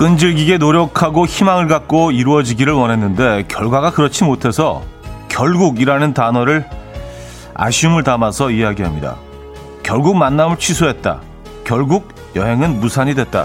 끈질기게 노력하고 희망을 갖고 이루어지기를 원했는데 결과가 그렇지 못해서 결국이라는 단어를 아쉬움을 담아서 이야기합니다. 결국 만남을 취소했다. 결국 여행은 무산이 됐다.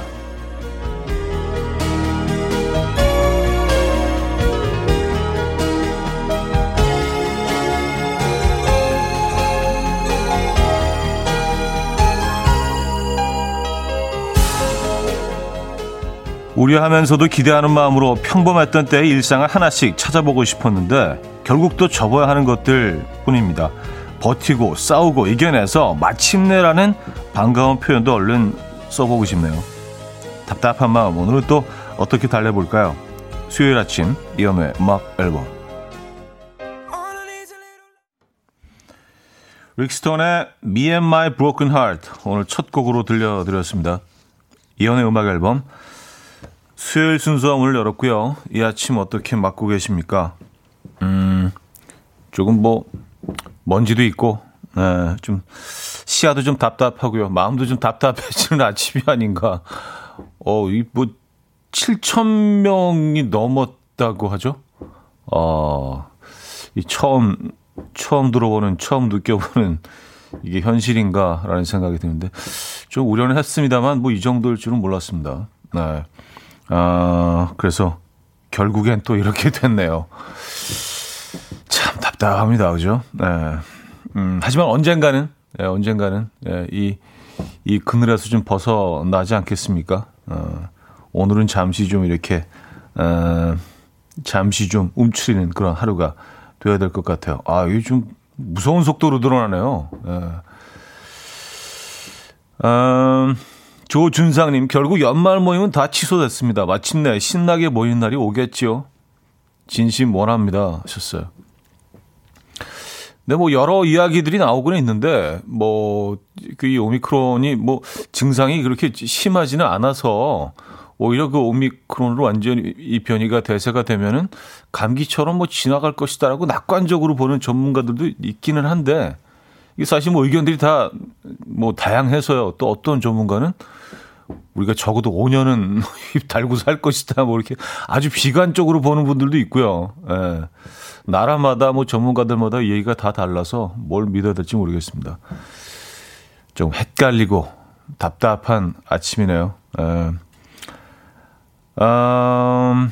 우려하면서도 기대하는 마음으로 평범했던 때의 일상을 하나씩 찾아보고 싶었는데 결국 또 접어야 하는 것들 뿐입니다. 버티고 싸우고 이겨내서 마침내라는 반가운 표현도 얼른 써보고 싶네요. 답답한 마음 오늘은 또 어떻게 달래볼까요? 수요일 아침 이연우의 음악 앨범 릭스톤의 Me and My Broken Heart 오늘 첫 곡으로 들려드렸습니다. 이연우의 음악 앨범 수요일 순서 오늘 열었고요. 이 아침 어떻게 맞고 계십니까? 음, 조금 뭐 먼지도 있고, 네, 좀 시야도 좀 답답하고요. 마음도 좀 답답해지는 아침이 아닌가. 어, 이뭐 7천 명이 넘었다고 하죠. 어, 이 처음 처음 들어보는 처음 느껴보는 이게 현실인가라는 생각이 드는데 좀 우려는 했습니다만 뭐 이 정도일 줄은 몰랐습니다. 네. 아, 그래서 결국엔 또 이렇게 됐네요. 참 답답합니다. 그죠? 네. 음, 하지만 언젠가는, 예, 언젠가는, 예, 이, 이 그늘에서 좀 벗어나지 않겠습니까? 어, 오늘은 잠시 좀 이렇게, 어, 잠시 좀 움츠리는 그런 하루가 되어야 될 것 같아요. 아, 이게 좀 무서운 속도로 늘어나네요. 예. 음, 조준상님, 결국 연말 모임은 다 취소됐습니다. 마침내 신나게 모이는 날이 오겠지요. 진심 원합니다. 하셨어요. 근데 뭐 여러 이야기들이 나오고는 있는데, 뭐, 그이 오미크론이 뭐 증상이 그렇게 심하지는 않아서 오히려 그 오미크론으로 완전히 이 변이가 대세가 되면은 감기처럼 뭐 지나갈 것이다라고 낙관적으로 보는 전문가들도 있기는 한데, 이게 사실 뭐 의견들이 다 뭐 다양해서요. 또 어떤 전문가는 우리가 적어도 5년은 입 달고 살 것이다. 뭐 이렇게 아주 비관적으로 보는 분들도 있고요. 예. 나라마다 뭐 전문가들마다 얘기가 다 달라서 뭘 믿어야 될지 모르겠습니다. 좀 헷갈리고 답답한 아침이네요. 예. 음,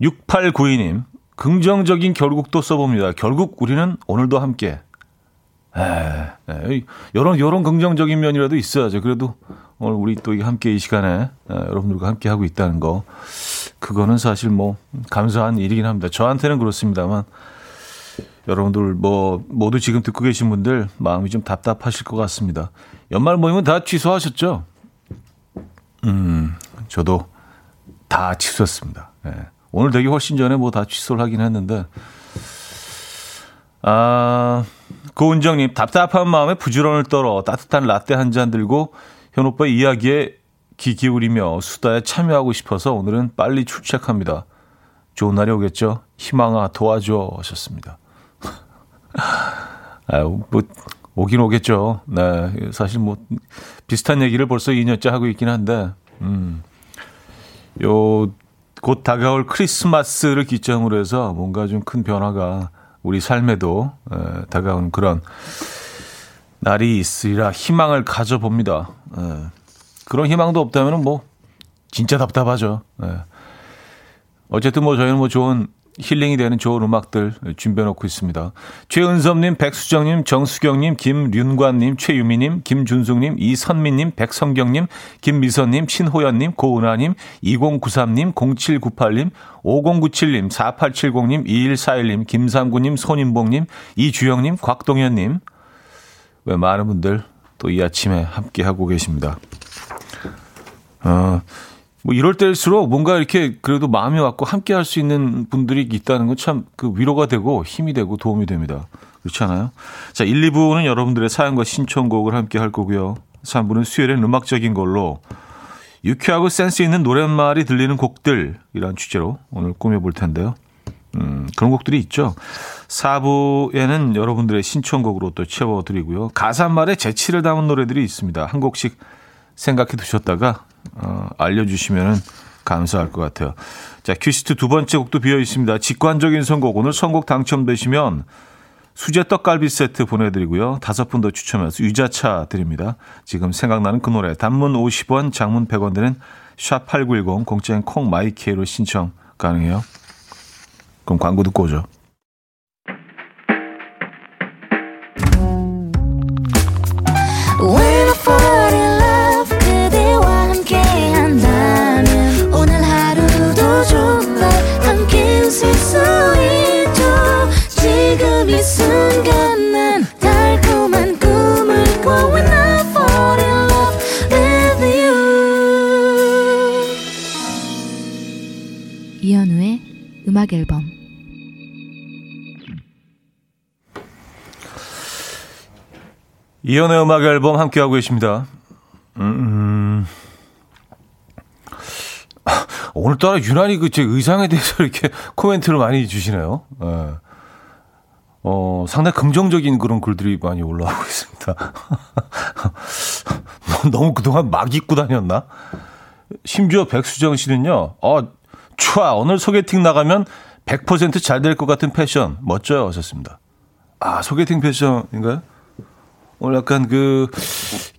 6892님, 긍정적인 결국도 써봅니다. 결국 우리는 오늘도 함께. 에, 에, 요런, 요런 긍정적인 면이라도 있어야죠. 그래도 오늘 우리 또 함께 이 시간에 에, 여러분들과 함께 하고 있다는 거. 그거는 사실 뭐 감사한 일이긴 합니다. 저한테는 그렇습니다만 여러분들 뭐 모두 지금 듣고 계신 분들 마음이 좀 답답하실 것 같습니다. 연말 모임은 다 취소하셨죠? 음, 저도 다 취소했습니다. 예. 오늘 되게 훨씬 전에 뭐 다 취소를 하긴 했는데 아, 고은정님, 답답한 마음에 부지런을 떨어 따뜻한 라떼 한 잔 들고 현 오빠 이야기에 귀 기울이며 수다에 참여하고 싶어서 오늘은 빨리 출첵합니다. 좋은 날이 오겠죠? 희망아 도와줘 하셨습니다. 아, 뭐 오긴 오겠죠. 네, 사실 뭐 비슷한 얘기를 벌써 2년째 하고 있긴 한데, 음, 요 곧 다가올 크리스마스를 기점으로 해서 뭔가 좀 큰 변화가 우리 삶에도 에, 다가온 그런 날이 있으리라 희망을 가져봅니다. 에, 그런 희망도 없다면 뭐 진짜 답답하죠. 에. 어쨌든 뭐 저희는 뭐 좋은 힐링이 되는 좋은 음악들 준비해 놓고 있습니다. 최은섭님, 백수정님, 정수경님, 김륜관님, 최유미님, 김준숙님, 이선미님, 백성경님, 김미선님, 신호연님, 고은하님, 2093님, 0798님, 5097님, 4870님, 2141님, 김상구님, 손인봉님, 이주영님, 곽동현님. 왜 많은 분들 또 이 아침에 함께 하고 계십니다. 어, 뭐 이럴 때일수록 뭔가 이렇게 그래도 마음이 왔고 함께 할 수 있는 분들이 있다는 건 참 그 위로가 되고 힘이 되고 도움이 됩니다. 그렇지 않아요? 자, 1, 2부는 여러분들의 사연과 신청곡을 함께 할 거고요. 3부는 수요일엔 음악적인 걸로 유쾌하고 센스 있는 노랫말이 들리는 곡들이란 주제로 오늘 꾸며볼 텐데요. 음, 그런 곡들이 있죠. 4부에는 여러분들의 신청곡으로 또 채워드리고요. 가사말에 재치를 담은 노래들이 있습니다. 한 곡씩 생각해 두셨다가 어, 알려주시면 감사할 것 같아요. 자, 퀴시트 두 번째 곡도 비어 있습니다. 직관적인 선곡. 오늘 선곡 당첨되시면 수제 떡갈비 세트 보내드리고요. 다섯 분 더 추첨해서 유자차 드립니다. 지금 생각나는 그 노래. 단문 50원, 장문 100원 드는 샵8910 공짜인 콩마이케이로 신청 가능해요. 그럼 광고 듣고 오죠. 이연의 음악 앨범 함께하고 계십니다. 음, 음. 오늘따라 유난히 그 제 의상에 대해서 이렇게 코멘트를 많이 주시네요. 네. 어, 상당히 긍정적인 그런 글들이 많이 올라오고 있습니다. 너무 그동안 막 입고 다녔나? 심지어 백수정 씨는요, 어, 촤 오늘 소개팅 나가면 100%잘 될 것 같은 패션 멋져요 하셨습니다. 아 소개팅 패션인가요? 오늘 약간 그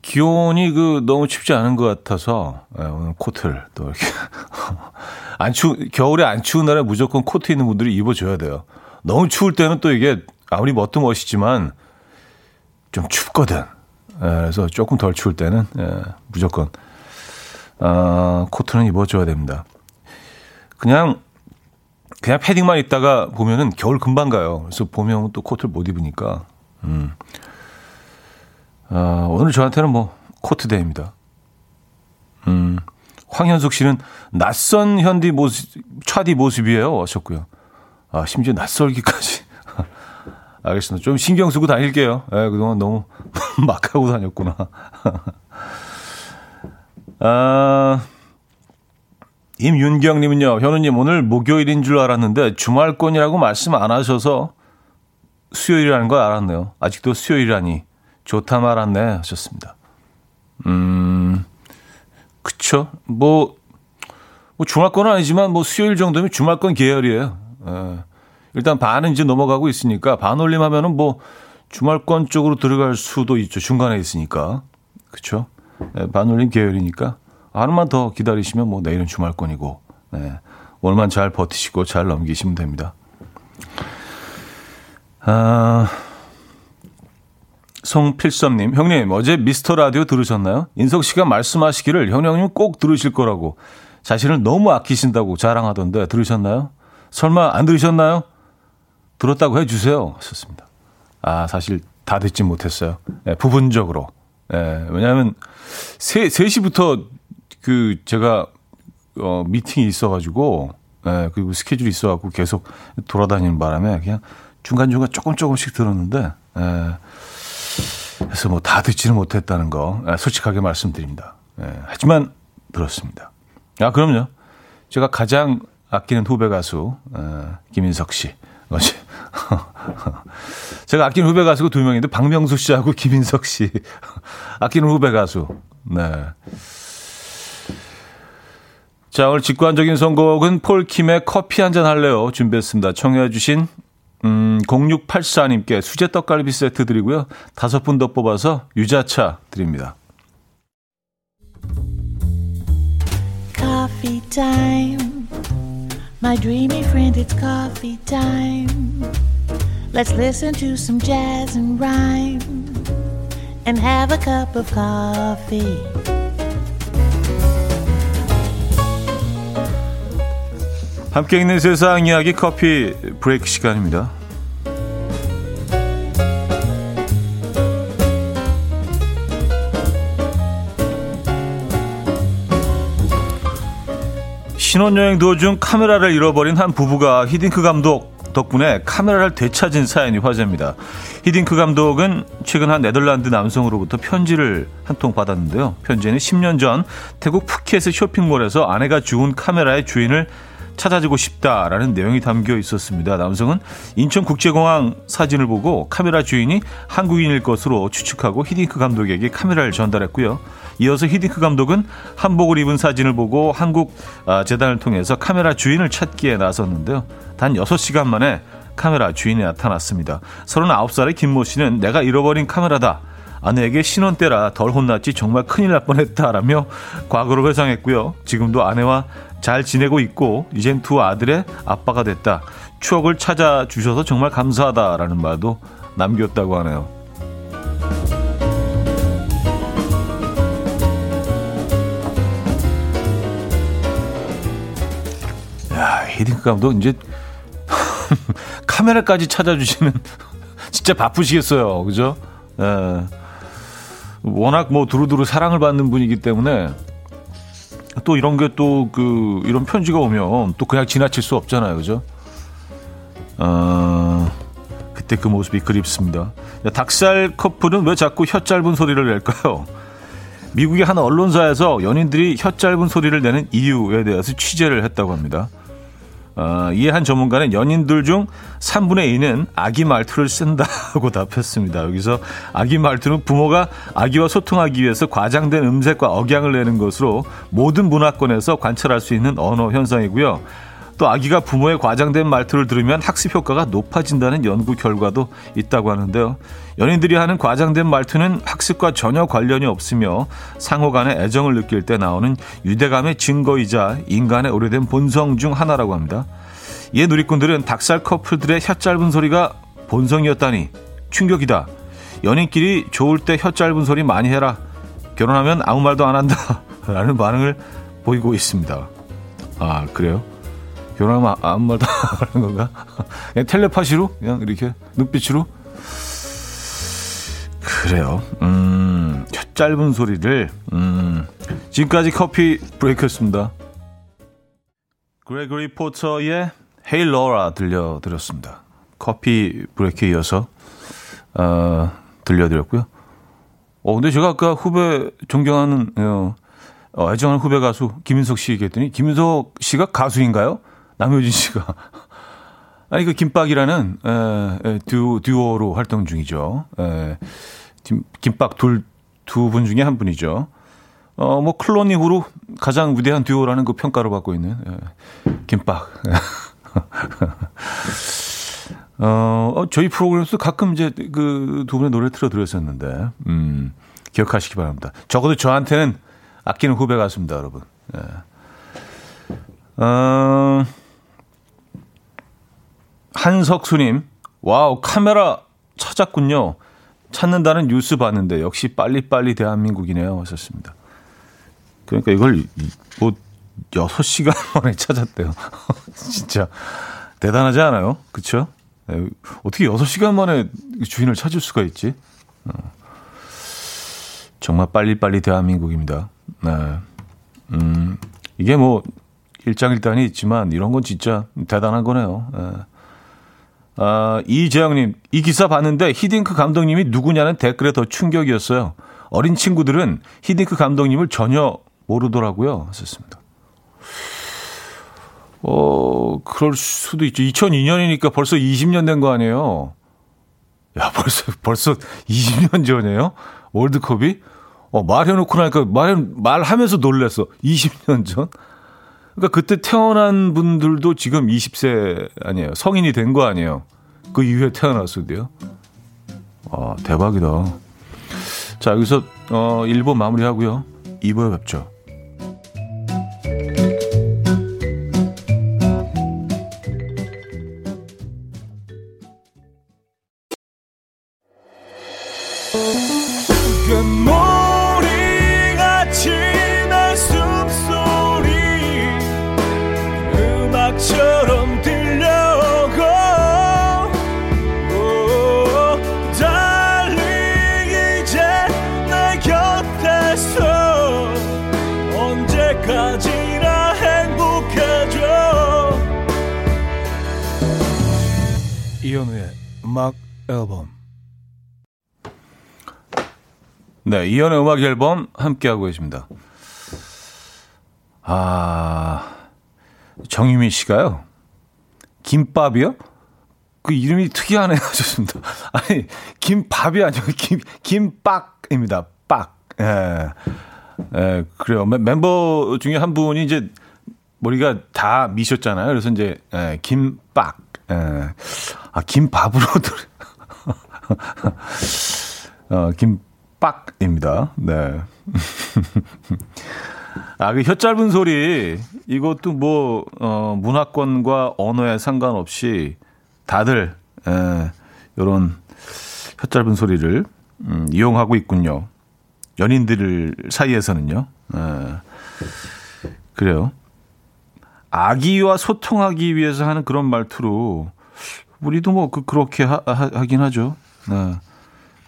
기온이 그 너무 춥지 않은 것 같아서 네, 오늘 코트를 또 이렇게 안 추 겨울에 안 추운 날에 무조건 코트 있는 분들이 입어줘야 돼요. 너무 추울 때는 또 이게 아무리 멋도 멋이지만 좀 춥거든. 네, 그래서 조금 덜 추울 때는 네, 무조건 아, 코트는 입어줘야 됩니다. 그냥 그냥 패딩만 입다가 보면은 겨울 금방 가요. 그래서 보면 또 코트를 못 입으니까. 음. 아, 오늘 저한테는 뭐 코트 day입니다. 음. 황현숙 씨는 낯선 현디 모습, 차디 모습이에요. 하셨고요. 아, 심지어 낯설기까지. 알겠습니다. 좀 신경 쓰고 다닐게요. 예, 그동안 너무 막 하고 다녔구나. 아, 임윤경님은요, 현우님 오늘 목요일인 줄 알았는데 주말권이라고 말씀 안 하셔서 수요일이라는 걸 알았네요. 아직도 수요일이라니 좋다 말았네 하셨습니다. 음, 그쵸? 뭐, 뭐 주말권은 아니지만 뭐 수요일 정도면 주말권 계열이에요. 예. 일단 반은 이제 넘어가고 있으니까 반 올림 하면은 뭐 주말권 쪽으로 들어갈 수도 있죠. 중간에 있으니까. 그쵸? 예, 반올림 계열이니까. 하루만 더 기다리시면 뭐 내일은 주말권이고, 네. 오늘만 잘 버티시고 잘 넘기시면 됩니다. 아, 송필섭님, 형님, 어제 미스터 라디오 들으셨나요? 인석 씨가 말씀하시기를 형님 꼭 들으실 거라고 자신을 너무 아끼신다고 자랑하던데 들으셨나요? 설마 안 들으셨나요? 들었다고 해주세요. 하셨습니다. 아, 사실 다 듣지 못했어요. 네, 부분적으로. 네, 왜냐하면 3, 3시부터 그 제가 어 미팅이 있어가지고 예, 그리고 스케줄이 있어갖고 계속 돌아다니는 바람에 그냥 중간중간 조금 조금씩 들었는데 예, 그래서 뭐 다 듣지는 못했다는 거 예, 솔직하게 말씀드립니다. 예, 하지만 들었습니다. 아 그럼요. 제가 가장 아끼는 후배 가수 예, 김인석 씨. 어제 제가 아끼는 후배 가수가 두 명인데 박명수 씨하고 김인석 씨 아끼는 후배 가수. 네. 자, 오늘 직관적인 선곡은 폴킴의 커피 한 잔 할래요. 준비했습니다. 청해주신, 음, 0684님께 수제 떡갈비 세트 드리고요. 다섯 분 더 뽑아서 유자차 드립니다. Coffee time. My dreamy friend, it's coffee time. Let's listen to some jazz and rhyme and have a cup of coffee. 함께 있는 세상 이야기 커피 브레이크 시간입니다. 신혼여행 도중 카메라를 잃어버린 한 부부가 히딩크 감독 덕분에 카메라를 되찾은 사연이 화제입니다. 히딩크 감독은 최근 한 네덜란드 남성으로부터 편지를 한 통 받았는데요. 편지는 10년 전 태국 푸켓의 쇼핑몰에서 아내가 주운 카메라의 주인을 찾아주고 싶다라는 내용이 담겨 있었습니다. 남성은 인천국제공항 사진을 보고 카메라 주인이 한국인일 것으로 추측하고 히딩크 감독에게 카메라를 전달했고요. 이어서 히딩크 감독은 한복을 입은 사진을 보고 한국 아, 재단을 통해서 카메라 주인을 찾기에 나섰는데요. 단 6시간 만에 카메라 주인이 나타났습니다. 39살의 김모 씨는 내가 잃어버린 카메라다. 아내에게 신혼 때라 덜 혼났지 정말 큰일 날 뻔했다라며 과거로 회상했고요. 지금도 아내와 잘 지내고 있고 이젠 두 아들의 아빠가 됐다. 추억을 찾아주셔서 정말 감사하다라는 말도 남겼다고 하네요. 야, 히딩크 감독 이제 카메라까지 찾아주시는 진짜 바쁘시겠어요. 그죠? 예. 워낙 뭐 두루두루 사랑을 받는 분이기 때문에 또 이런 게 또 그 이런 편지가 오면 또 그냥 지나칠 수 없잖아요. 그죠? 어, 그때 그 모습이 그립습니다. 닭살 커플은 왜 자꾸 혀 짧은 소리를 낼까요? 미국의 한 언론사에서 연인들이 혀 짧은 소리를 내는 이유에 대해서 취재를 했다고 합니다. 어, 이에 한 전문가는 연인들 중 3분의 2는 아기 말투를 쓴다고 답했습니다. 여기서 아기 말투는 부모가 아기와 소통하기 위해서 과장된 음색과 억양을 내는 것으로 모든 문화권에서 관찰할 수 있는 언어 현상이고요. 또 아기가 부모의 과장된 말투를 들으면 학습 효과가 높아진다는 연구 결과도 있다고 하는데요. 연인들이 하는 과장된 말투는 학습과 전혀 관련이 없으며 상호 간의 애정을 느낄 때 나오는 유대감의 증거이자 인간의 오래된 본성 중 하나라고 합니다. 이에 누리꾼들은 닭살 커플들의 혀 짧은 소리가 본성이었다니 충격이다. 연인끼리 좋을 때 혀 짧은 소리 많이 해라. 결혼하면 아무 말도 안 한다. 라는 반응을 보이고 있습니다. 아, 그래요? 결혼하면 아, 아무 말도 안 하는 건가? 그냥 텔레파시로? 그냥 이렇게 눈빛으로? 그래요. 음, 짧은 소리를, 음, 지금까지 커피 브레이크였습니다. 그레고리 포터의 Hey Laura 들려드렸습니다. 커피 브레이크에 이어서, 어, 들려드렸고요. 어, 근데 제가 아까 후배 존경하는, 어, 어 애정하는 후배 가수 김인석 씨 얘기했더니, 김인석 씨가 가수인가요? 남효진 씨가. 아니, 그 김밥이라는, 에, 에, 듀, 듀오로 활동 중이죠. 에, 김밥 둘, 두 분 중에 한 분이죠. 어, 뭐, 클론 이후로 가장 위대한 듀오라는 그 평가를 받고 있는, 에, 김밥. 어, 어, 저희 프로그램에서 가끔 이제 그 두 분의 노래 틀어드렸었는데, 음, 기억하시기 바랍니다. 적어도 저한테는 아끼는 후배 같습니다, 여러분. 예. 어, 한석수님, 와우, 카메라 찾았군요. 찾는다는 뉴스 봤는데, 역시 빨리빨리 대한민국이네요. 하셨습니다. 그러니까 이걸 뭐, 6시간 만에 찾았대요. 진짜 대단하지 않아요? 그쵸? 네, 어떻게 6시간 만에 주인을 찾을 수가 있지? 어. 정말 빨리빨리 대한민국입니다. 네. 음, 이게 뭐, 일장일단이 있지만, 이런 건 진짜 대단한 거네요. 네. 아, 이재영님, 이 기사 봤는데 히딩크 감독님이 누구냐는 댓글에 더 충격이었어요. 어린 친구들은 히딩크 감독님을 전혀 모르더라고요. 하셨습니다. 어, 그럴 수도 있죠. 2002년이니까 벌써 20년 된 거 아니에요? 야, 벌써, 벌써 20년 전이에요? 월드컵이? 어, 말해놓고 나니까 말, 말하면서 놀랬어. 20년 전? 그러니까 그때 태어난 분들도 지금 20세 아니에요. 성인이 된 거 아니에요. 그 이후에 태어났어도요. 아, 대박이다. 자, 여기서, 어, 1부 마무리 하고요. 2부에 뵙죠. 이연의 음악 앨범 함께하고 계십니다. 아, 정유미 씨가요. 김밥이요? 그 이름이 특이하네 하셨습니다. 아니, 김밥이 아니고 김, 김빡입니다. 빡. 예. 예, 그래요. 멤버 중에 한 분이 이제 머리가 다 미셨잖아요. 그래서 이제, 예, 김빡. 예. 아, 김밥으로 들 어, 김 빡입니다. 네. 아, 그 혀 짧은 소리, 이것도 뭐, 어, 문화권과 언어에 상관없이 다들, 에, 요런 혀 짧은 소리를, 음, 이용하고 있군요. 연인들 사이에서는요. 에, 그래요. 아기와 소통하기 위해서 하는 그런 말투로, 우리도 뭐, 그, 그렇게 하, 하, 긴 하죠. 네.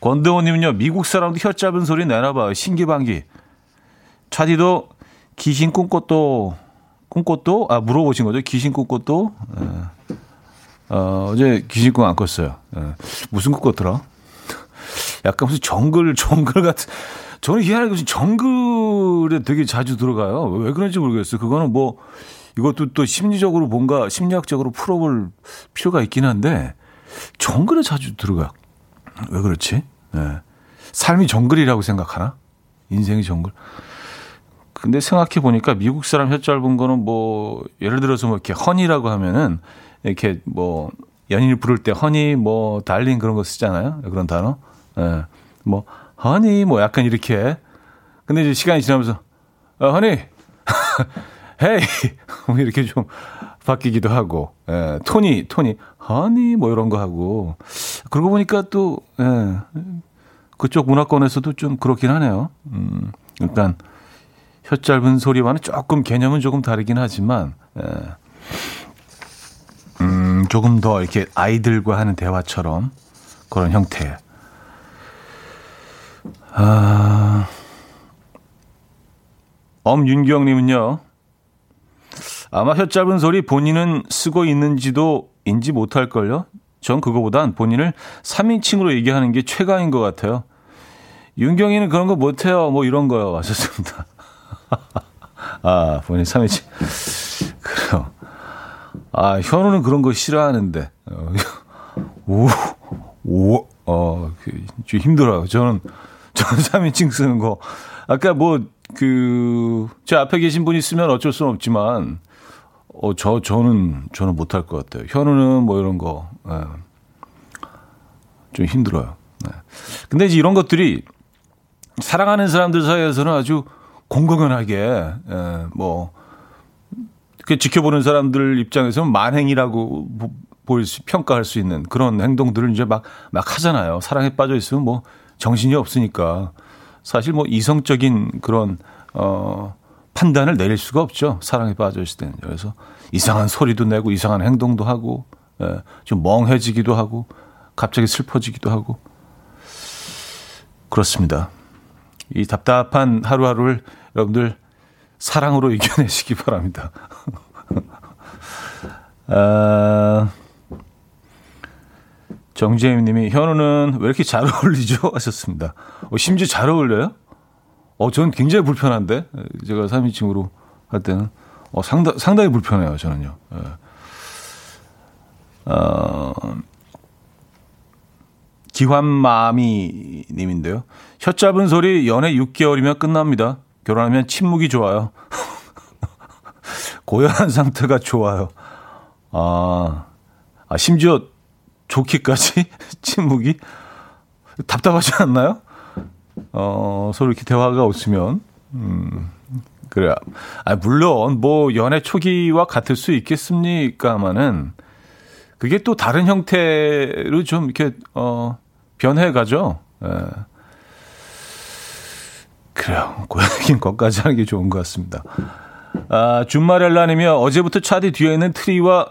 권대호님은요, 미국 사람도 혀 짧은 소리 내나봐요. 신기방기. 차디도 귀신 꿈꽃도 꿈꽃도 아 물어보신 거죠? 귀신 꿈꽃도 예. 어, 어제 귀신 꿈안 꿨어요. 예. 무슨 꿈 꿨더라? 약간 무슨 정글 정글 같은 저는 희한하게 무슨 정글에 되게 자주 들어가요. 왜 그런지 모르겠어요. 그거는 뭐 이것도 또 심리적으로 뭔가 심리학적으로 풀어볼 필요가 있긴 한데 정글에 자주 들어가. 왜 그렇지? 예. 삶이 정글이라고 생각하나? 인생이 정글. 근데 생각해 보니까 미국 사람 혀 짧은 거는 뭐 예를 들어서 뭐 이렇게 허니라고 하면은 이렇게 뭐 연인을 부를 때 허니 뭐 달링 그런 거 쓰잖아요. 그런 단어. 예. 뭐 허니 뭐 약간 이렇게. 근데 이제 시간이 지나면서 어, 허니 헤이 뭐 이렇게 좀 바뀌기도 하고 예. 토니 토니 허니 뭐 이런 거 하고 그러고 보니까 또 예. 그쪽 문화권에서도 좀 그렇긴 하네요. 음. 그러니까 혀 짧은 소리와는 조금 개념은 조금 다르긴 하지만 예. 음, 조금 더 이렇게 아이들과 하는 대화처럼 그런 형태. 아, 엄윤경님은요. 아마 혀 짧은 소리 본인은 쓰고 있는지도 인지 못할걸요? 전 그거보단 본인을 3인칭으로 얘기하는 게 최강인 것 같아요. 윤경이는 그런 거 못해요. 뭐 이런 거요. 하셨습니다. 아, 본인 3인칭. 그래요. 아, 현우는 그런 거 싫어하는데. 어, 오, 오, 어, 그, 좀 힘들어요. 저는, 저는 3인칭 쓰는 거. 아까 뭐, 그, 제 앞에 계신 분이 쓰면 어쩔 수는 없지만, 어, 저, 저는, 저는 못할 것 같아요. 현우는 뭐 이런 거, 예. 좀 힘들어요. 네. 근데 이제 이런 것들이 사랑하는 사람들 사이에서는 아주 공공연하게 예, 뭐 그 지켜보는 사람들 입장에서는 만행이라고 보일 수 평가할 수 있는 그런 행동들을 이제 막 막 하잖아요. 사랑에 빠져 있으면 뭐 정신이 없으니까 사실 뭐 이성적인 그런 어 판단을 내릴 수가 없죠. 사랑에 빠져 있을 때는 그래서 이상한 소리도 내고 이상한 행동도 하고 예, 좀 멍해지기도 하고 갑자기 슬퍼지기도 하고 그렇습니다. 이 답답한 하루하루를 여러분들 사랑으로 이겨내시기 바랍니다. 아, 정재임 님이 현우는 왜 이렇게 잘 어울리죠? 하셨습니다. 어, 심지어 잘 어울려요? 어, 전 굉장히 불편한데. 제가 3인칭으로 할 때는. 어, 상당, 상당히 불편해요, 저는요. 예. 어, 기환마미 님인데요. 혀 짧은 소리 연애 6개월이면 끝납니다. 결혼하면 침묵이 좋아요. 고요한 상태가 좋아요. 아, 아 심지어 좋기까지 침묵이 답답하지 않나요? 어, 서로 이렇게 대화가 없으면 음, 그래. 아, 물론 뭐 연애 초기와 같을 수 있겠습니까마는 그게 또 다른 형태로 좀 이렇게 어 변해가죠. 예. 그래요. 고양이인 것까지 하는 게 좋은 것 같습니다. 아, 준마렐라님이요. 어제부터 차디 뒤에 있는 트리와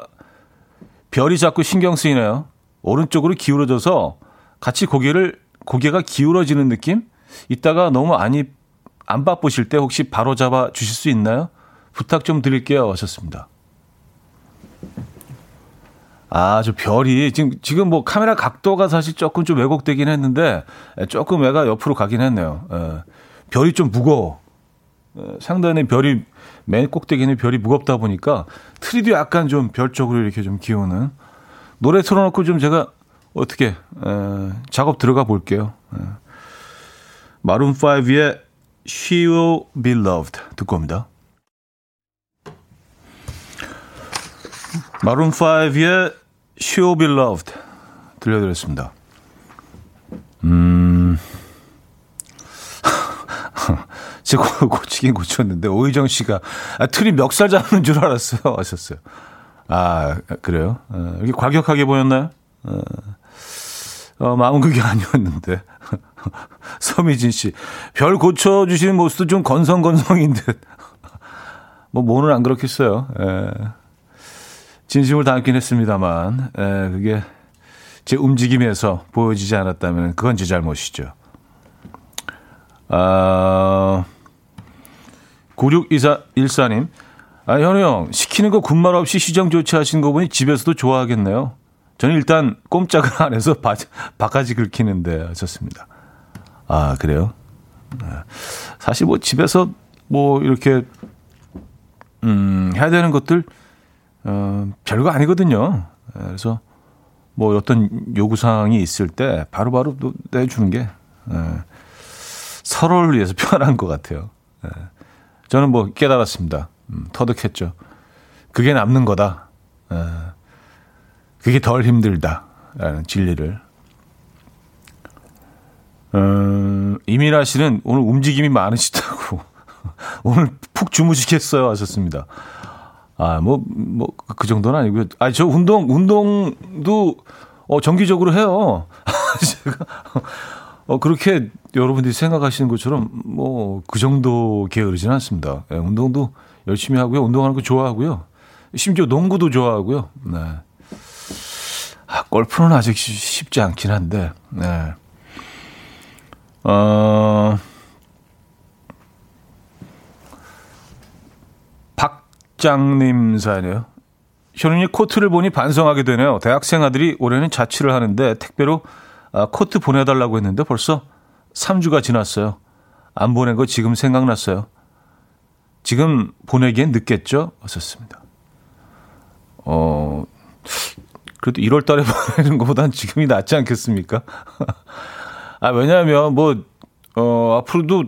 별이 자꾸 신경 쓰이네요. 오른쪽으로 기울어져서 같이 고개를, 고개가 기울어지는 느낌? 이따가 너무 아니, 안 바쁘실 때 혹시 바로 잡아 주실 수 있나요? 부탁 좀 드릴게요. 하셨습니다. 아, 저 별이 지금 지금 뭐 카메라 각도가 사실 조금 좀 왜곡되긴 했는데 조금 애가 옆으로 가긴 했네요. 예. 별이 좀 무거워. 어, 상단에 별이 맨 꼭대기는 별이 무겁다 보니까 트리도 약간 좀 별 쪽으로 이렇게 좀 기우는 노래 틀어놓고 좀 제가 어떻게 에, 작업 들어가 볼게요. 에. 마룬 5의 She Will Be Loved 듣고 옵니다. 마룬 5의 She Will Be Loved 들려드렸습니다. 음. 제가 고치긴 고쳤는데 오희정 씨가 아, 틀이 멱살 잡는 줄 알았어요. 하셨어요. 아 그래요? 어, 이게 과격하게 보였나요? 어, 어, 마음은 그게 아니었는데. 서미진 씨, 별 고쳐주시는 모습도 좀 건성건성인 듯. 뭐, 뭐는 안 그렇겠어요. 에. 진심을 담긴 했습니다만, 에, 그게 제 움직임에서 보여지지 않았다면 그건 제 잘못이죠. 아, 9614님, 아, 현우 형, 시키는 거 군말 없이 시정 조치하신 거 보니 집에서도 좋아하겠네요. 저는 일단 꼼짝을 안 해서 바, 바가지 긁히는데 하셨습니다. 아, 그래요? 네. 사실 뭐 집에서 뭐 이렇게, 음, 해야 되는 것들, 어, 별거 아니거든요. 네, 그래서 뭐 어떤 요구사항이 있을 때 바로바로 또 내주는 게, 예, 서로를 위해서 편한 것 같아요. 예. 저는 뭐 깨달았습니다. 음, 터득했죠. 그게 남는 거다. 예. 그게 덜 힘들다. 라는 진리를. 음, 이민아 씨는 오늘 움직임이 많으시다고. 오늘 푹 주무시겠어요. 하셨습니다. 아, 뭐, 뭐, 그 정도는 아니고요. 아, 저 운동, 운동도, 어, 정기적으로 해요. 제가, 어, 그렇게 여러분들이 생각하시는 것처럼, 뭐, 그 정도 게으르진 않습니다. 네, 운동도 열심히 하고요. 운동하는 거 좋아하고요. 심지어 농구도 좋아하고요. 네. 아, 골프는 아직 쉽지 않긴 한데, 네. 어, 박장님 사연이에요. 현우님 코트를 보니 반성하게 되네요. 대학생 아들이 올해는 자취를 하는데 택배로 아, 코트 보내달라고 했는데 벌써 3주가 지났어요. 안 보낸 거 지금 생각났어요. 지금 보내기엔 늦겠죠? 어었습니다 어, 그래도 1월 달에 보내는 것보단 지금이 낫지 않겠습니까? 아, 왜냐하면 뭐, 어, 앞으로도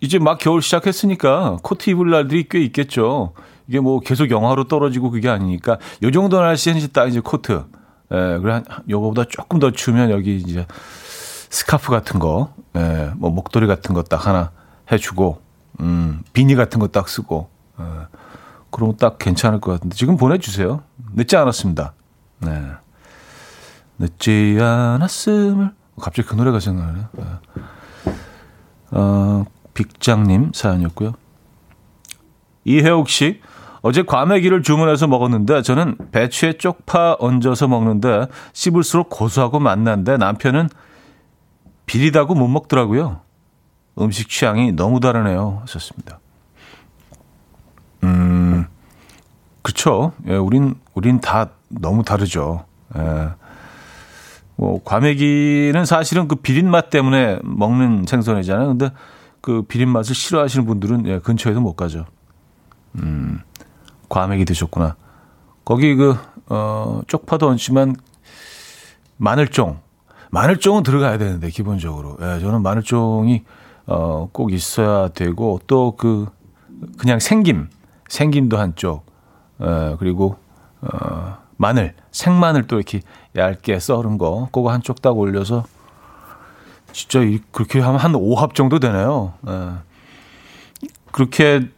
이제 막 겨울 시작했으니까 코트 입을 날들이 꽤 있겠죠. 이게 뭐 계속 영하로 떨어지고 그게 아니니까 요 정도 날씨에는 이제 딱 이제 코트. 예, 그래 한 요거보다 조금 더 추우면 여기 이제 스카프 같은 거, 예, 뭐 목도리 같은 거 딱 하나 해주고, 음, 비니 같은 거 딱 쓰고, 예, 그럼 딱 괜찮을 것 같은데 지금 보내주세요. 늦지 않았습니다. 네. 늦지 않았음을 갑자기 그 노래가 생각나네요. 네. 어, 빅장님 사연이었고요. 이혜옥 씨, 어제 과메기를 주문해서 먹었는데 저는 배추에 쪽파 얹어서 먹는데 씹을수록 고소하고 맛난데 남편은 비리다고 못 먹더라고요. 음식 취향이 너무 다르네요. 하셨습니다. 음, 그쵸. 예, 우린, 우린 다 너무 다르죠. 예. 뭐, 과메기는 사실은 그 비린 맛 때문에 먹는 생선이잖아요. 근데 그 비린 맛을 싫어하시는 분들은 예, 근처에도 못 가죠. 음, 과메기 드셨구나. 거기 그, 어, 쪽파도 얹지만 마늘종. 마늘종은 들어가야 되는데, 기본적으로. 예, 저는 마늘종이, 어, 꼭 있어야 되고, 또 그, 그냥 생김. 생김도 한쪽. 예, 그리고, 어, 마늘. 생마늘 또 이렇게 얇게 썰은 거. 그거 한쪽 딱 올려서, 진짜 그렇게 하면 한 5합 정도 되네요. 예. 그렇게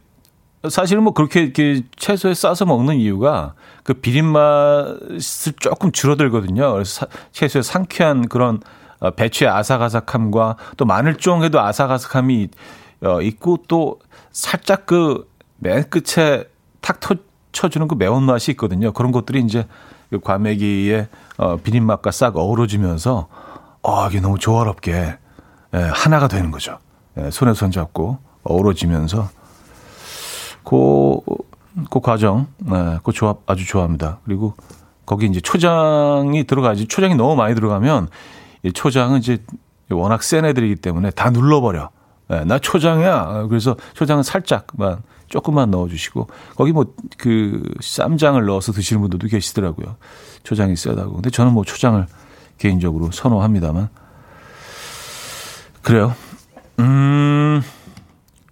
사실은 뭐 그렇게 이렇게 채소에 싸서 먹는 이유가 그 비린 맛을 조금 줄어들거든요. 그래서 사, 채소의 상쾌한 그런 어, 배추의 아삭아삭함과 또 마늘종에도 아삭아삭함이 어, 있고 또 살짝 그 맨 끝에 탁 터, 쳐주는 그 매운맛이 있거든요. 그런 것들이 이제 그 과메기의 어, 비린 맛과 싹 어우러지면서 어, 이게 너무 조화롭게 예, 하나가 되는 거죠. 예, 손에 손 잡고 어우러지면서 그, 그 과정, 네, 그 조합 아주 좋아합니다. 그리고 거기 이제 초장이 들어가지, 초장이 너무 많이 들어가면 이 초장은 이제 워낙 센 애들이기 때문에 다 눌러버려. 네, 나 초장이야. 그래서 초장은 살짝만 조금만 넣어주시고 거기 뭐 그 쌈장을 넣어서 드시는 분들도 계시더라고요. 초장이 세다고. 근데 저는 뭐 초장을 개인적으로 선호합니다만 그래요. 음.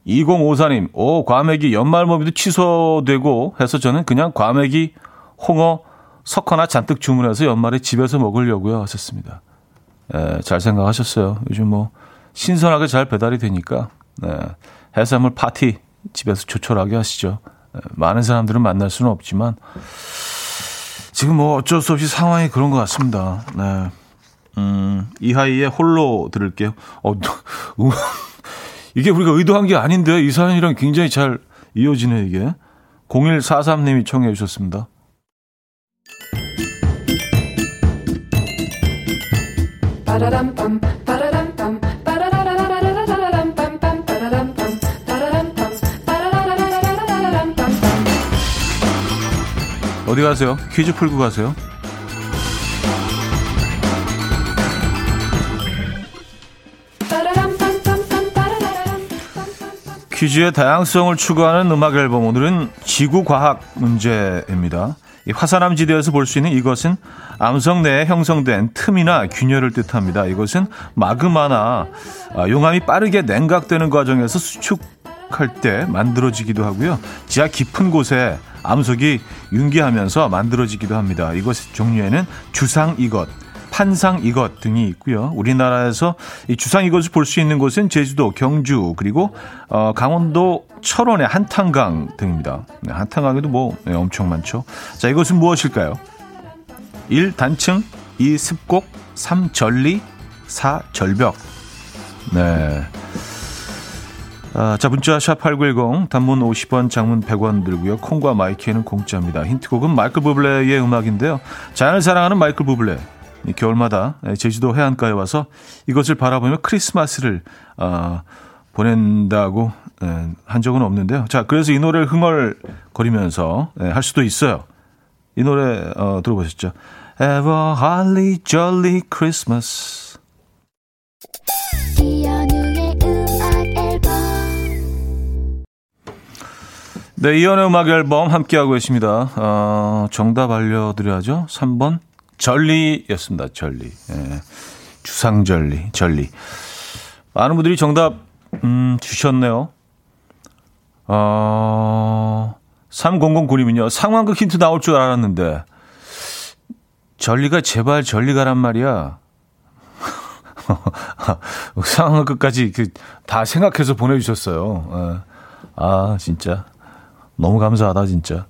2054님, 오, 과메기 연말 모비도 취소되고 해서 저는 그냥 과메기, 홍어, 석화나 잔뜩 주문해서 연말에 집에서 먹으려고요. 하셨습니다. 에, 잘 생각하셨어요. 요즘 뭐, 신선하게 잘 배달이 되니까, 네, 해산물 파티 집에서 조촐하게 하시죠. 에, 많은 사람들은 만날 수는 없지만, 지금 뭐 어쩔 수 없이 상황이 그런 것 같습니다. 네. 음, 이하이의 홀로 들을게요. 어, 음, 이게 우리가 의도한 게 아닌데 이 사연이랑 굉장히 잘 이어지네 이게. 0143님이 청해 주셨습니다. 어디 가세요? 퀴즈 풀고 가세요. 퀴즈의 다양성을 추구하는 음악 앨범 오늘은 지구 과학 문제입니다. 이 화산암 지대에서 볼 수 있는 이것은 암석 내에 형성된 틈이나 균열을 뜻합니다. 이것은 마그마나 아, 용암이 빠르게 냉각되는 과정에서 수축할 때 만들어지기도 하고요. 지하 깊은 곳에 암석이 융기하면서 만들어지기도 합니다. 이것 종류에는 주상 이것, 판상 이것 등이 있고요. 우리나라에서 이 주상 이것을 볼 수 있는 곳은 제주도, 경주 그리고 어, 강원도 철원의 한탄강 등입니다. 네, 한탄강에도 뭐 네, 엄청 많죠. 자 이것은 무엇일까요? 1. 단층 2. 습곡 3. 전리 4. 절벽 네. 아, 자, 문자 샵 8910 단문 50원, 장문 100원 들고요. 콩과 마이키에는 공짜입니다. 힌트곡은 마이클 부블레의 음악인데요. 자연을 사랑하는 마이클 부블레. 겨울마다 제주도 해안가에 와서 이것을 바라보며 크리스마스를 어, 보낸다고 예, 한 적은 없는데요. 자, 그래서 이 노래를 흥얼거리면서 예, 할 수도 있어요. 이 노래 어, 들어보셨죠? Ever Holly Jolly Christmas. 네, 이연의 음악 앨범 함께하고 계십니다. 어, 정답 알려드려야죠. 3번 전리였습니다. 전리. 예. 주상전리, 전리. 많은 분들이 정답 음, 주셨네요. 어, 3009님은요. 상황극 힌트 나올 줄 알았는데 전리가 제발 전리 가란 말이야. 상황극까지 그 다 생각해서 보내주셨어요. 예. 아 진짜 너무 감사하다 진짜.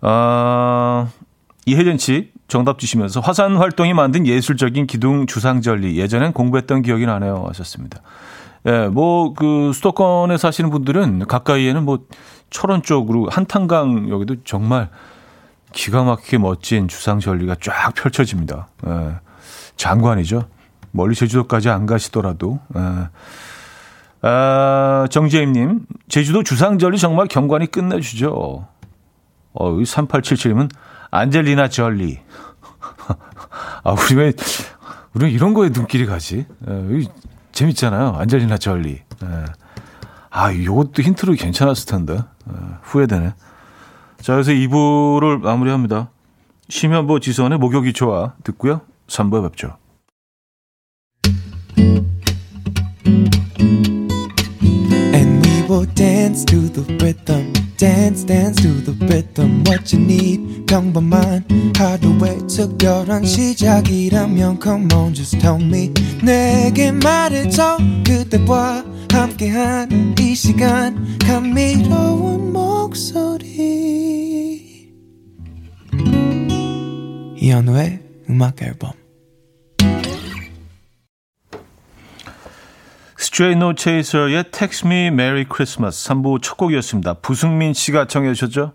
아 이혜전 씨 정답 주시면서 화산 활동이 만든 예술적인 기둥 주상절리 예전엔 공부했던 기억이 나네요 하셨습니다. 예, 뭐 그 수도권에 사시는 분들은 가까이에는 뭐 철원 쪽으로 한탄강 여기도 정말 기가 막히게 멋진 주상절리가 쫙 펼쳐집니다. 예, 장관이죠. 멀리 제주도까지 안 가시더라도. 예. 아, 정재임님, 제주도 주상절리 정말 경관이 끝내주죠. 어, 3877님은 안젤리나 졸리. 아, 우리 왜, 우리 이런 거에 눈길이 가지? 에, 재밌잖아요. 안젤리나 졸리. 에. 아, 요것도 힌트로 괜찮았을 텐데. 에, 후회되네. 자, 그래서 2부를 마무리합니다. 쉬면 뭐 지선의 목욕이 좋아. 듣고요. 3부에 뵙죠. Dance to the rhythm. dance dance to the rhythm what you need 평범한 하루의 특별한 시작이라면 come on just tell me 내게 말해줘 그대와 함께한 이 시간 감미로운 목소리 이현우의 음악 앨범 Straight No Chaser의 Me Merry Christmas 3부 첫 곡이었습니다. 부승민 씨가 청해 주셨죠?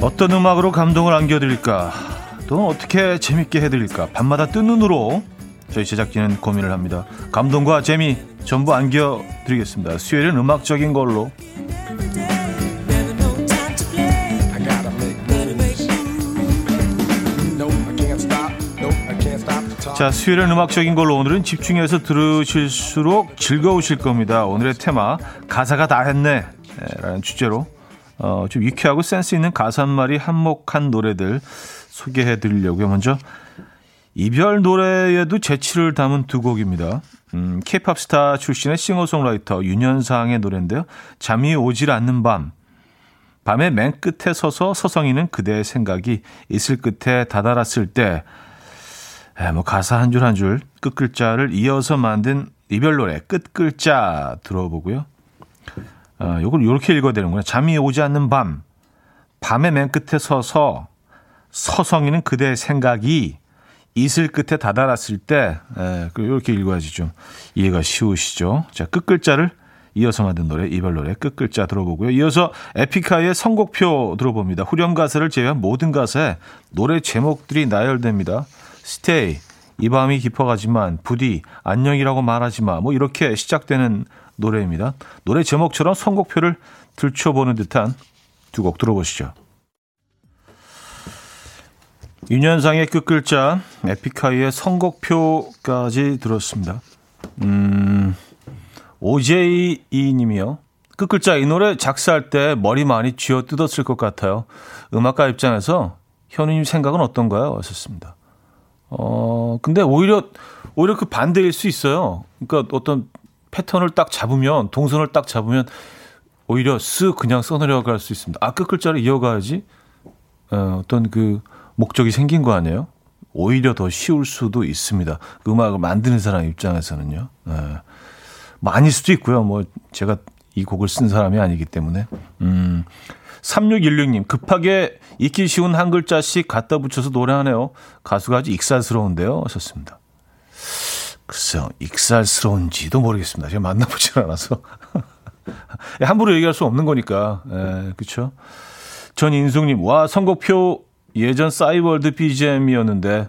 어떤 음악으로 감동을 안겨드릴까? 또 어떻게 재밌게 해드릴까? 밤마다 뜬 눈으로 저희 제작진은 고민을 합니다. 감동과 재미 전부 안겨드리겠습니다. 수요일은 음악적인 걸로. 자, 수요일은 음악적인 걸로 오늘은 집중해서 들으실수록 즐거우실 겁니다. 오늘의 테마 가사가 다 했네 라는 주제로 어, 좀 유쾌하고 센스 있는 가사말이 한몫한 노래들 소개해 드리려고요. 먼저 이별 노래에도 재치를 담은 두 곡입니다. 음, 케이팝 스타 출신의 싱어송라이터 윤현상의 노래인데요. 잠이 오질 않는 밤. 밤의 맨 끝에 서서 서성이는 그대의 생각이 이슬 끝에 다다랐을 때, 에, 뭐 가사 한 줄 한 줄 끝글자를 이어서 만든 이별 노래 끝글자 들어보고요. 어, 요걸 이렇게 읽어야 되는구나. 잠이 오지 않는 밤. 밤의 맨 끝에 서서 서성이는 그대의 생각이 이슬 끝에 다다랐을 때, 에, 이렇게 읽어야지 좀 이해가 쉬우시죠. 자, 끝글자를 이어서 만든 노래, 이별 노래 끝글자 들어보고요. 이어서 에픽하이의 선곡표 들어봅니다. 후렴 가사를 제외한 모든 가사에 노래 제목들이 나열됩니다. Stay, 이 밤이 깊어가지만 부디 안녕이라고 말하지 마. 뭐 이렇게 시작되는 노래입니다. 노래 제목처럼 선곡표를 들춰보는 듯한 두 곡 들어보시죠. 윤현상의 끝글자, 에픽하이의 선곡표까지 들었습니다. 음, OJE 님이요. 끝글자 이 노래 작사할 때 머리 많이 쥐어 뜯었을 것 같아요. 음악가 입장에서 현우님 생각은 어떤가요? 하셨습니다. 어, 근데 오히려, 오히려 그 반대일 수 있어요. 그러니까 어떤 패턴을 딱 잡으면 동선을 딱 잡으면 오히려 쓱 그냥 써내려갈 수 있습니다. 아, 끝 글자를 이어가야지 어, 어떤 그 목적이 생긴 거 아니에요? 오히려 더 쉬울 수도 있습니다. 그 음악을 만드는 사람 입장에서는요. 네. 뭐 아닐 수도 있고요. 뭐 제가 이 곡을 쓴 사람이 아니기 때문에. 음. 3616님, 급하게 읽기 쉬운 한 글자씩 갖다 붙여서 노래하네요. 가수가 아주 익살스러운데요. 하셨습니다. 글쎄요, 익살스러운지도 모르겠습니다. 제가 만나보질 않아서. 함부로 얘기할 수 없는 거니까. 예, 그쵸. 전인숙님, 와, 선곡표 예전 싸이월드 BGM이었는데,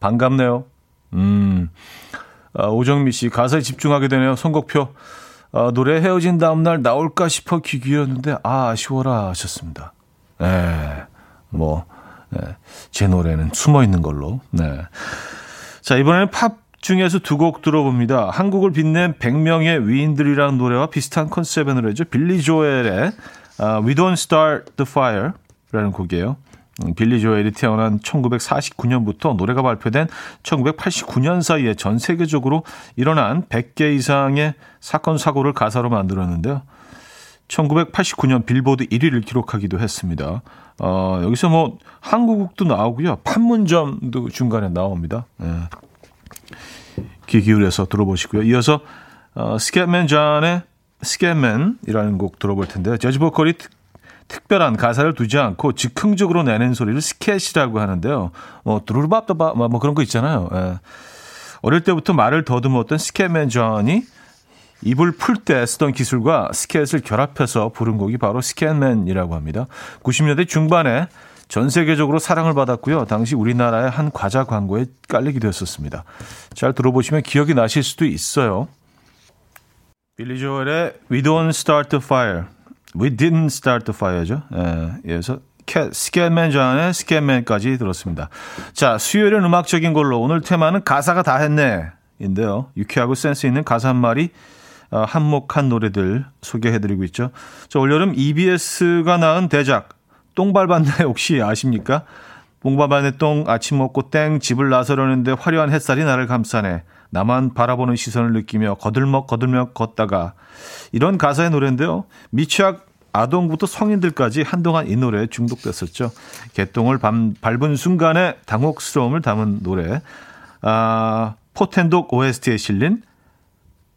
반갑네요. 음, 아, 오정미 씨, 가사에 집중하게 되네요. 선곡표. 아, 노래 헤어진 다음날 나올까 싶어 귀 기울였는데, 아, 아쉬워라 하셨습니다. 네. 뭐, 네. 제 노래는 숨어 있는 걸로. 네. 자, 이번에는 팝 중에서 두 곡 들어봅니다. 한국을 빛낸 100명의 위인들이라는 노래와 비슷한 컨셉의 노래죠. 빌리 조엘의 uh, We Don't Start the Fire라는 곡이에요. 음, 빌리 조엘이 태어난 1949년부터 노래가 발표된 1989년 사이에 전 세계적으로 일어난 100개 이상의 사건 사고를 가사로 만들었는데요. 1989년 빌보드 1위를 기록하기도 했습니다. 어, 여기서 뭐 한국도 나오고요. 판문점도 중간에 나옵니다. 네. 귀 기울여서 들어보시고요. 이어서 어, 스캣맨 존의 Scatman이라는 곡 들어볼 텐데요. 재즈 보컬이 특, 특별한 가사를 두지 않고 즉흥적으로 내는 소리를 스캣이라고 하는데요. 뭐 두루루밥다바 뭐 그런 거 있잖아요. 예. 어릴 때부터 말을 더듬었던 스캣맨 존이 입을 풀 때 쓰던 기술과 스캣을 결합해서 부른 곡이 바로 Scatman이라고 합니다. 90년대 중반에 전 세계적으로 사랑을 받았고요. 당시 우리나라의 한 과자 광고에 깔리기도 했었습니다. 잘 들어보시면 기억이 나실 수도 있어요. 빌리 조엘의 We Don't Start the Fire. We Didn't Start the Fire죠. 예, 그래서 Scatman 전에 Scatman까지 들었습니다. 자, 수요일은 음악적인 걸로 오늘 테마는 가사가 다 했네. 인데요. 유쾌하고 센스 있는 가사 한 마리 어, 한몫한 노래들 소개해드리고 있죠. 자, 올여름 EBS가 낳은 대작 똥발반네 혹시 아십니까? 똥발반네 똥 아침 먹고 땡 집을 나서려는데 화려한 햇살이 나를 감싸네. 나만 바라보는 시선을 느끼며 거들먹 거들먹 걷다가 이런 가사의 노래인데요. 미취학 아동부터 성인들까지 한동안 이 노래에 중독됐었죠. 개똥을 밤, 밟은 순간에 당혹스러움을 담은 노래. 아, 포텐독 OST에 실린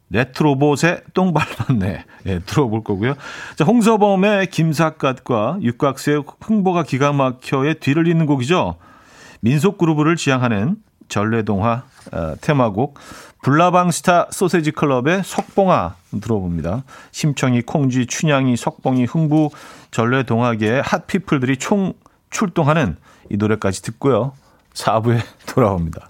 레트로봇의 똥 밟았네. 예, 들어볼 거고요. 자, 홍서범의 김삿갓과 육각수의 흥보가 기가 막혀의 뒤를 잇는 곡이죠. 민속 groove를 지향하는 전래동화 어, 테마곡 불나방스타 소세지 클럽의 석봉아 들어봅니다. 심청이, 콩쥐, 춘향이, 석봉이, 흥부, 전래동화계의 hot people들이 총 출동하는 이 노래까지 듣고요. 4부에 돌아옵니다.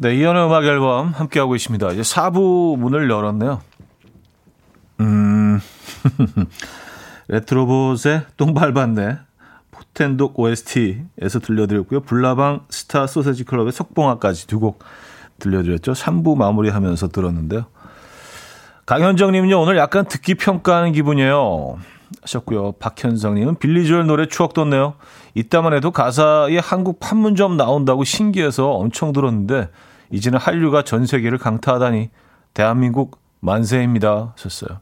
네, 이현우의 음악 앨범 함께하고 있습니다. 이제 4부 문을 열었네요. 음, 레트로봇의 똥 밟았네. 포텐독 OST에서 들려드렸고요. 불나방 스타 소세지 클럽의 석봉아까지 두 곡 들려드렸죠. 3부 마무리하면서 들었는데요. 강현정님은요, 오늘 약간 듣기 평가하는 기분이에요. 하셨고요. 박현성님은 빌리 조엘 노래 추억 돋네요. 이때만 해도 가사에 한국 판문점 나온다고 신기해서 엄청 들었는데, 이제는 한류가 전 세계를 강타하다니, 대한민국 만세입니다. 하셨어요.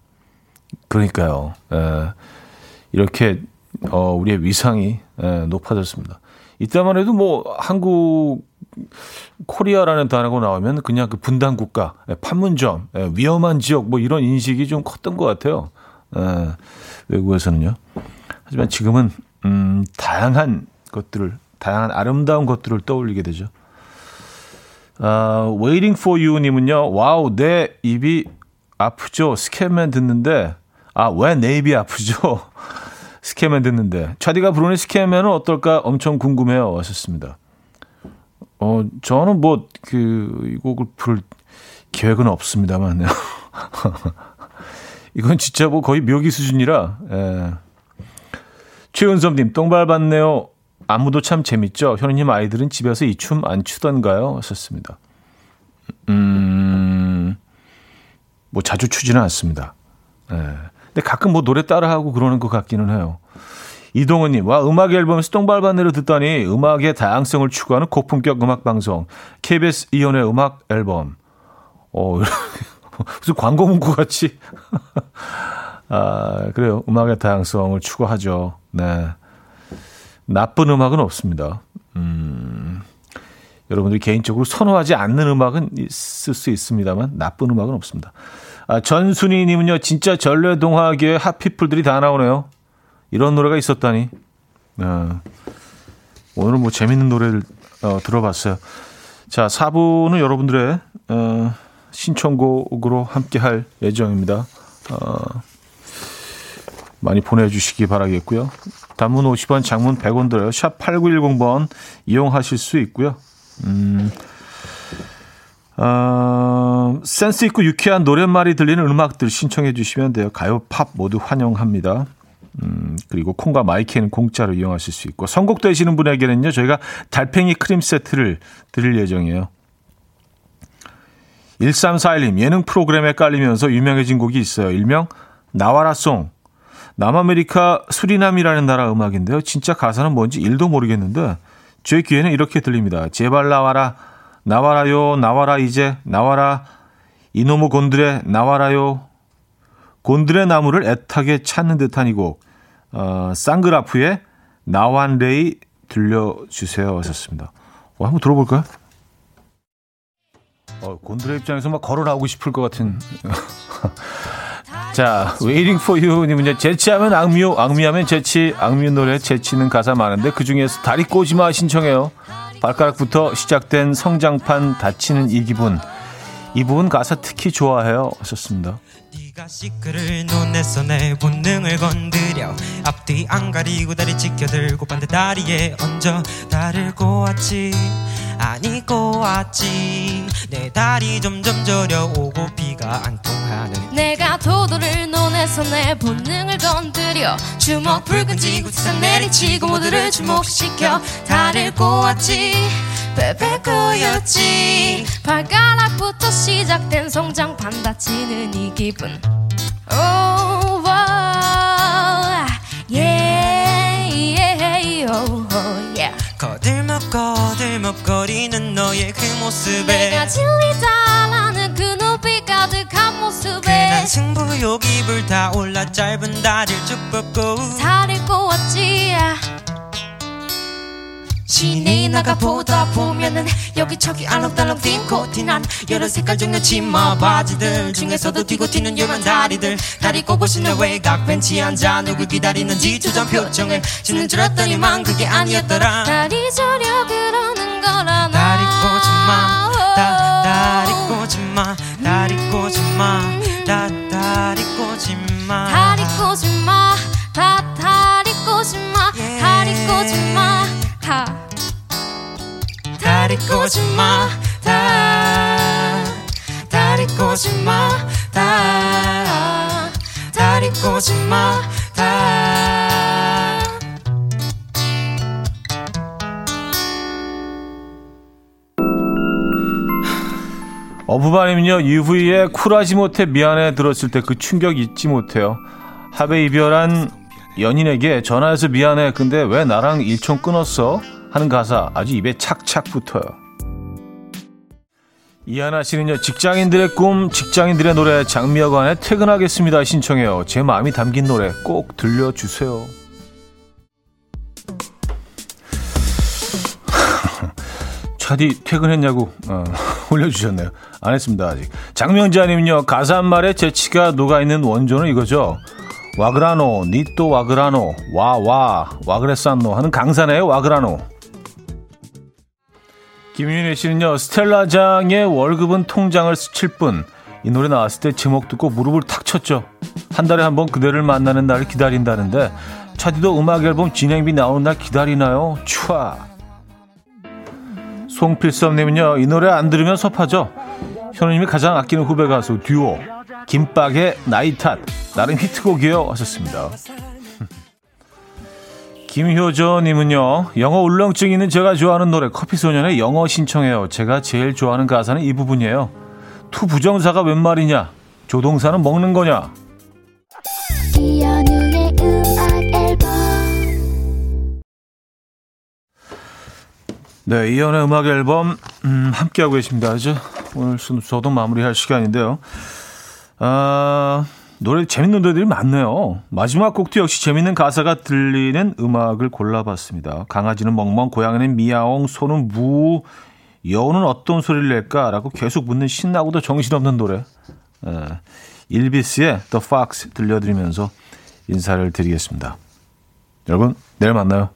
그러니까요. 에, 예. 이렇게 어, 우리의 위상이 예, 높아졌습니다. 이때만 해도 뭐 한국 코리아라는 단어가 나오면 그냥 그 분단 국가, 예, 판문점, 예, 위험한 지역 뭐 이런 인식이 좀 컸던 것 같아요. 예, 외국에서는요. 하지만 지금은 음, 다양한 것들을 다양한 아름다운 것들을 떠올리게 되죠. 아, Waiting for You 님은요. 와우, 내 입이 아프죠. Scatman 듣는데 아, 왜 내 입이 아프죠? Scatman 듣는데 차디가 부르는 Scatman은 어떨까 엄청 궁금해요. 하셨습니다. 어 저는 뭐 그 이 곡을 부를 계획은 없습니다만 이건 진짜 뭐 거의 묘기 수준이라 예. 최은섭님 똥 밟았네요. 안무도 참 재밌죠. 현우님 아이들은 집에서 이 춤 안 추던가요? 하셨습니다. 음, 뭐 자주 추지는 않습니다. 예. 근데 가끔 뭐 노래 따라하고 그러는 것 같기는 해요. 이동훈님, 와, 음악 앨범에서 똥발바늘을 듣다니 음악의 다양성을 추구하는 고품격 음악 방송. KBS 이연의 음악 앨범. 어, 무슨 광고 문구 같이. 아, 그래요. 음악의 다양성을 추구하죠. 네. 나쁜 음악은 없습니다. 음, 여러분들이 개인적으로 선호하지 않는 음악은 있을 수 있습니다만 나쁜 음악은 없습니다. 아, 전순희님은요, 진짜 전래동화계의 핫피플들이 다 나오네요. 이런 노래가 있었다니. 아, 오늘은 뭐 재밌는 노래를 어, 들어봤어요. 자, 4부는 여러분들의 어, 신청곡으로 함께 할 예정입니다. 어, 많이 보내주시기 바라겠고요. 단문 50원, 장문 100원 들어요. 샵 8910번 이용하실 수 있고요. 음, 어, 센스 있고 유쾌한 노랫말이 들리는 음악들 신청해 주시면 돼요. 가요, 팝 모두 환영합니다. 음, 그리고 콩과 마이키는 공짜로 이용하실 수 있고 선곡되시는 분에게는요. 저희가 달팽이 크림 세트를 드릴 예정이에요. 1341님 예능 프로그램에 깔리면서 유명해진 곡이 있어요. 일명 나와라송. 남아메리카 수리남이라는 나라 음악인데요. 진짜 가사는 뭔지 1도 모르겠는데 제 귀에는 이렇게 들립니다. 제발 나와라. 나와라요. 나와라 이제. 나와라. 이놈의 곤드레 나와라요. 곤드레 나무를 애타게 찾는 듯한 이 곡. 어, 쌍그라프의 나완레이 들려주세요 하셨습니다. 어, 한번 들어볼까요? 어, 곤드레 입장에서 막 걸어 나오고 싶을 것 같은. 자, Waiting for You님은요, 재치하면 악뮤, 악뮤하면 재치, 악뮤 노래 재치는 가사 많은데 그 중에서 다리 꼬지마 신청해요. 발가락부터 시작된 성장판 다치는 이 기분. 이 부분 가사 특히 좋아해요. 하셨습니다. 네가 시크를 논내서 내 본능을 건드려 앞뒤 안 가리고 다리 지켜들고 반대 다리에 얹어 다를 꼬았지. 아니 꼬았지. 내 다리 점점 저려오고 비가 안 통하는 내가 도도를 내 본능을 건드려 주먹 붉은 지구 세상 내리치고 모두를 주목시켜 다를 꼬았지. 베베꼬였지. 발가락부터 시작된 성장판 다치는 이 기분. Oh, wow, yeah, yeah, oh, oh, yeah. 거들먹 거들먹거리는 너의 그 모습에 내가 진리다 승부욕이 불타올라 짧은 다리를 쭉 뻗고 다리 꼬았지. 시내 나가 보다 보면은 여기저기 알록달록 뛴 코티 난 여러 색깔 중에 치마 바지들 중에서도 뛰고 튀는 요만 다리들. 다리 꼬고 싶네 외곽 벤치에 앉아? 누굴 기다리는지 조전 표정을 짓는 줄 알았더니만 그게 아니었더라. 다리 저려 그러는 거라 다리 꼬지마. 다, 다리 꼬지마. 다리 꼬지마 다리 꼬지 마 다. 다리 꼬지 마 다. 다리 꼬지 마 다. 어부바님은요 UV에 쿨하지 못해 미안해 들었을 때 그 충격 잊지 못해요. 합의 이별한 연인에게 전화해서 미안해. 근데 왜 나랑 일총 끊었어 하는 가사 아주 입에 착착 붙어요. 이하나 씨는요, 직장인들의 꿈, 직장인들의 노래, 장미여관의 퇴근하겠습니다. 신청해요. 제 마음이 담긴 노래 꼭 들려주세요. 차디 퇴근했냐고 어, 올려주셨네요. 안 했습니다 아직. 장명자님은요 가사 한 말에 재치가 녹아 있는 원조는 이거죠. 와그라노 니또 와그라노 와와 와그래샀노 하는 강산에의 와그라노. 김윤혜 씨는요, 스텔라장의 월급은 통장을 스칠 뿐. 이 노래 나왔을 때 제목 듣고 무릎을 탁 쳤죠. 한 달에 한 번 그대를 만나는 날을 기다린다는데, 차디도 음악 앨범 진행비 나오는 날 기다리나요? 촤. 송필섭님은요, 이 노래 안 들으면 섭하죠. 현우님이 가장 아끼는 후배 가수 듀오, 김밥의 나이 탓. 나름 히트곡이에요. 하셨습니다. 김효조님은요, 영어 울렁증 있는 제가 좋아하는 노래 커피소년의 영어 신청해요. 제가 제일 좋아하는 가사는 이 부분이에요. 투 부정사가 웬 말이냐? 조동사는 먹는 거냐? 네, 이현우의 음악 앨범 음, 함께하고 계십니다. 이제 오늘 저도 마무리할 시간인데요. 아, 노래 재밌는 노래들이 많네요. 마지막 곡도 역시 재밌는 가사가 들리는 음악을 골라봤습니다. 강아지는 멍멍, 고양이는 미야옹, 소는 무, 여우는 어떤 소리를 낼까라고 계속 묻는 신나고도 정신없는 노래. 예, 일비스의 The Fox 들려드리면서 인사를 드리겠습니다. 여러분, 내일 만나요.